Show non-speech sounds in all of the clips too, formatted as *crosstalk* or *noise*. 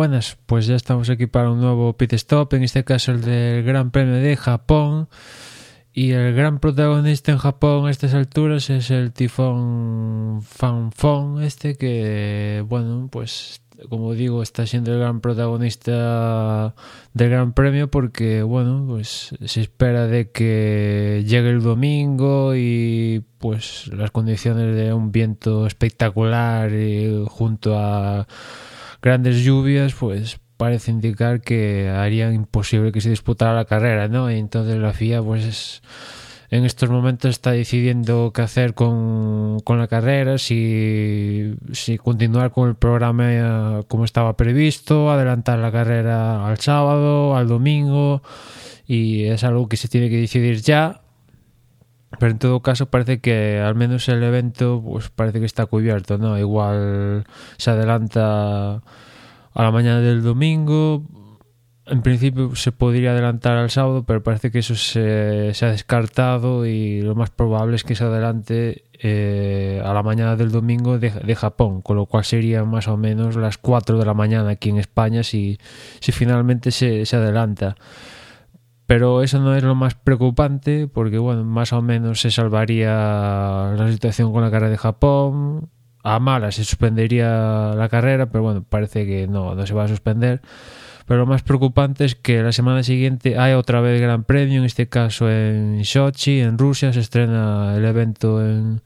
buenas. Pues ya estamos aquí para un nuevo pit stop, en este caso el del Gran Premio de Japón. Y el gran protagonista en Japón a estas alturas es el tifón Fanfon, este que, bueno, pues como digo, está siendo el gran protagonista del Gran Premio porque, bueno, pues se espera de que llegue el domingo y pues las condiciones de un viento espectacular y junto a grandes lluvias, pues parece indicar que harían imposible que se disputara la carrera, ¿no? Entonces la FIA, pues en estos momentos está decidiendo qué hacer con, con la carrera, si, si continuar con el programa eh, como estaba previsto, adelantar la carrera al sábado, al domingo, y es algo que se tiene que decidir ya. Pero en todo caso parece que al menos el evento pues parece que está cubierto, ¿no? Igual se adelanta a la mañana del domingo. En principio se podría adelantar al sábado, pero parece que eso se, se ha descartado y lo más probable es que se adelante eh, a la mañana del domingo de, de, Japón, con lo cual serían más o menos las 4 de la mañana aquí en España si, si finalmente se, se adelanta. Pero eso no es lo más preocupante porque, bueno, más o menos se salvaría la situación con la carrera de Japón, a malas se suspendería la carrera, pero bueno, parece que no, no se va a suspender. Pero lo más preocupante es que la semana siguiente hay otra vez Gran Premio, en este caso en Sochi, en Rusia, se estrena el evento en,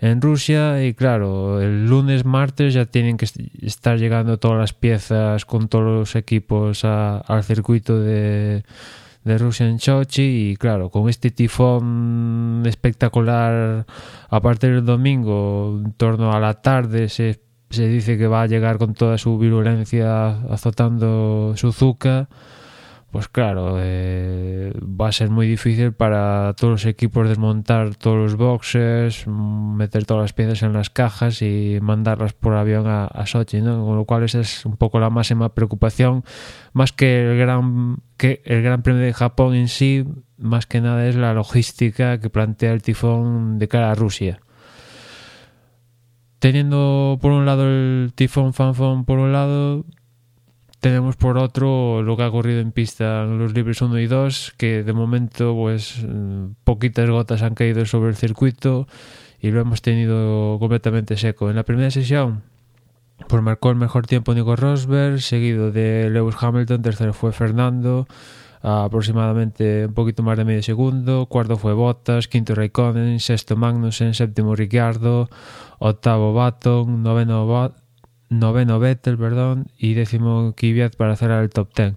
en Rusia. Y claro, el lunes, martes ya tienen que estar llegando todas las piezas con todos los equipos al circuito de, de Rusia en Sochi y claro, con este tifón espectacular a partir del domingo, en torno a la tarde, se, se dice que va a llegar con toda su virulencia azotando Suzuka pues claro, eh, va a ser muy difícil para todos los equipos desmontar todos los boxes, meter todas las piezas en las cajas y mandarlas por avión a, Sochi, ¿no? Con lo cual esa es un poco la máxima preocupación, más que el gran que el Gran Premio de Japón en sí, más que nada es la logística que plantea el tifón de cara a Rusia. Teniendo por un lado el tifón Fanfon por un lado, tenemos por otro lo que ha ocurrido en pista en los libres 1 y 2, que de momento pues poquitas gotas han caído sobre el circuito y lo hemos tenido completamente seco. En la primera sesión pues marcó el mejor tiempo Nico Rosberg, seguido de Lewis Hamilton, tercero fue Fernando, aproximadamente un poquito más de medio segundo, cuarto fue Bottas, quinto Raikkonen, sexto Magnussen, séptimo Ricciardo, octavo Baton, noveno noveno Vettel, perdón, y décimo Kvyat para cerrar el top 10.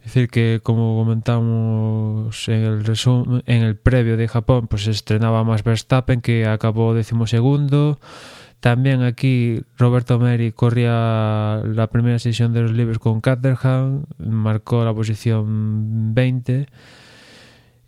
Es decir que como comentamos en el resumen, en el previo de Japón, pues se estrenaba más Verstappen que acabó décimo segundo. También aquí Roberto Meri corría la primera sesión de los libros con Caterham, marcó la posición 20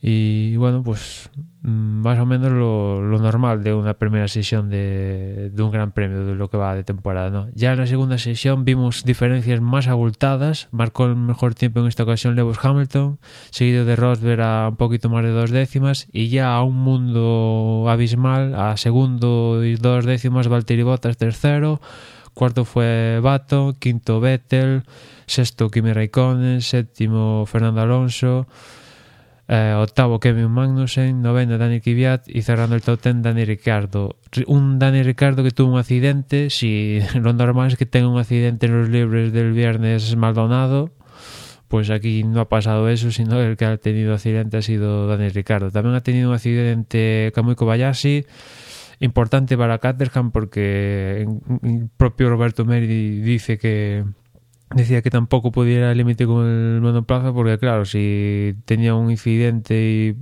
y bueno, pues mm, más o menos lo, normal de una primera sesión de, de, un gran premio, de lo que va de temporada. ¿no? Ya en la segunda sesión vimos diferencias más abultadas. Marcó el mejor tiempo en esta ocasión Lewis Hamilton, seguido de Rosberg a un poquito más de dos décimas. Y ya a un mundo abismal, a segundo y dos décimas Valtteri Bottas tercero. Cuarto fue Bato, quinto Vettel, sexto Kimi Raikkonen, séptimo Fernando Alonso eh, octavo Kevin Magnussen, noveno Dani Kvyat y cerrando el top ten Dani Ricardo. Un Dani Ricardo que tuvo un accidente, si *laughs* lo normal es que tenga un accidente en los libres del viernes Maldonado, pues aquí no ha pasado eso, sino el que ha tenido accidente ha sido Dani Ricardo. También ha tenido un accidente Kamui Kobayashi, importante para Caterham porque el propio Roberto Meri dice que decía que tampoco pudiera límite con el monoplaza porque claro, si tenía un incidente y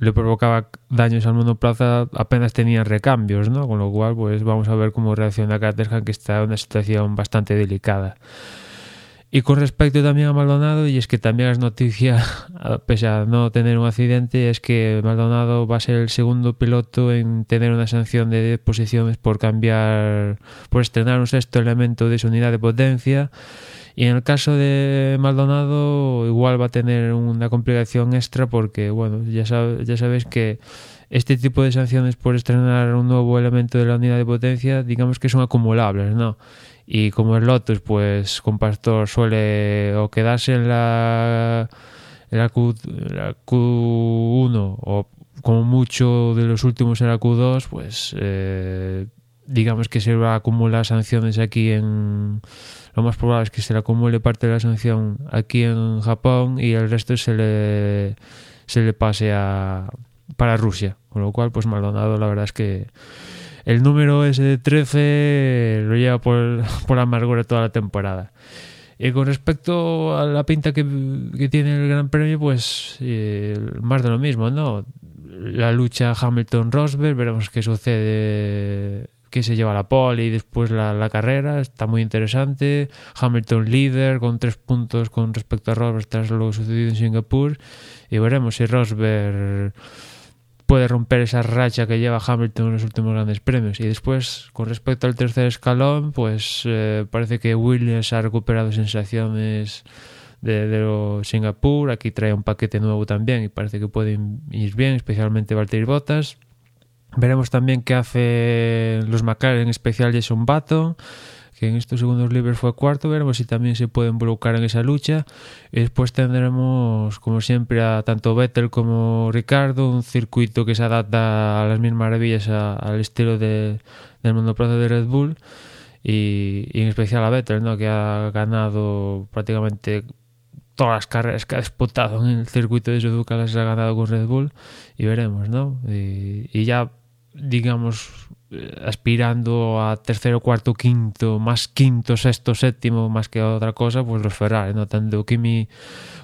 le provocaba daños al monoplaza apenas tenía recambios, ¿no? Con lo cual pues vamos a ver cómo reacciona Caterham que está en una situación bastante delicada. Y con respecto también a Maldonado, y es que también es noticia, *laughs* pese a no tener un accidente, es que Maldonado va a ser el segundo piloto en tener una sanción de 10 posiciones por cambiar, por estrenar un sexto elemento de su unidad de potencia. Y en el caso de Maldonado, igual va a tener una complicación extra porque, bueno, ya, sabe, ya sabéis que este tipo de sanciones por estrenar un nuevo elemento de la unidad de potencia, digamos que son acumulables, ¿no? Y como el Lotus, pues con Pastor suele o quedarse en la, en la, Q, la Q1 o como mucho de los últimos en la Q2, pues eh, digamos que se va a acumular sanciones aquí en lo más probable es que se le acumule parte de la sanción aquí en Japón y el resto se le se le pase a para Rusia con lo cual pues Maldonado la verdad es que el número ese de 13 lo lleva por, *laughs* por amargura toda la temporada y con respecto a la pinta que, tiene el Gran Premio pues eh, más de lo mismo no la lucha Hamilton-Rosberg veremos qué sucede que se lleva la pole y después la, la, carrera. Está muy interesante. Hamilton líder con tres puntos con respecto a Rosberg tras lo sucedido en Singapur. Y veremos si Rosberg puede romper esa racha que lleva Hamilton en los últimos grandes premios. Y después, con respecto al tercer escalón, pues eh, parece que Williams ha recuperado sensaciones de, de Singapur. Aquí trae un paquete nuevo también y parece que pueden ir bien, especialmente Valtteri Bottas. Veremos también qué hace los McLaren, en especial Jason Button, que en estos segundos libres fue cuarto. Veremos si también se puede involucrar en esa lucha. Y después tendremos, como siempre, a tanto Vettel como Ricardo, un circuito que se adapta a las mil maravillas al estilo de, del monoplaza de Red Bull. Y, en especial a Vettel, ¿no? que ha ganado prácticamente todas las carreras que ha disputado en el circuito de Suzuka las ha ganado con Red Bull y veremos, ¿no? Y ya digamos, aspirando a tercero, cuarto, quinto, más quinto, sexto, séptimo, más que otra cosa, pues los ¿no? Tanto Kimi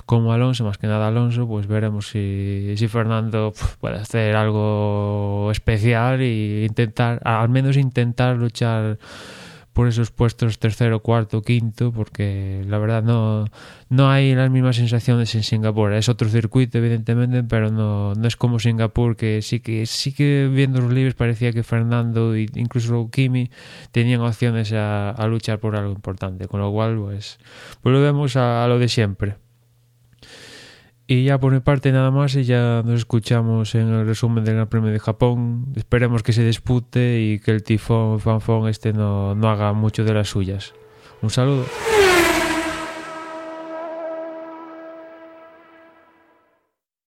como Alonso, más que nada Alonso, pues veremos si, si Fernando puede hacer algo especial e intentar, al menos intentar luchar por esos puestos tercero, cuarto, quinto, porque la verdad no, no hay las mismas sensaciones en Singapur. Es otro circuito, evidentemente, pero no, no es como Singapur, que sí que sí que viendo los libros parecía que Fernando e incluso Kimi tenían opciones a, luchar por algo importante, con lo cual pues volvemos a, a lo de siempre. Y ya por mi parte nada más y ya nos escuchamos en el resumen del Gran Premio de Japón. Esperemos que se dispute y que el tifón fanfón este no, no haga mucho de las suyas. Un saludo.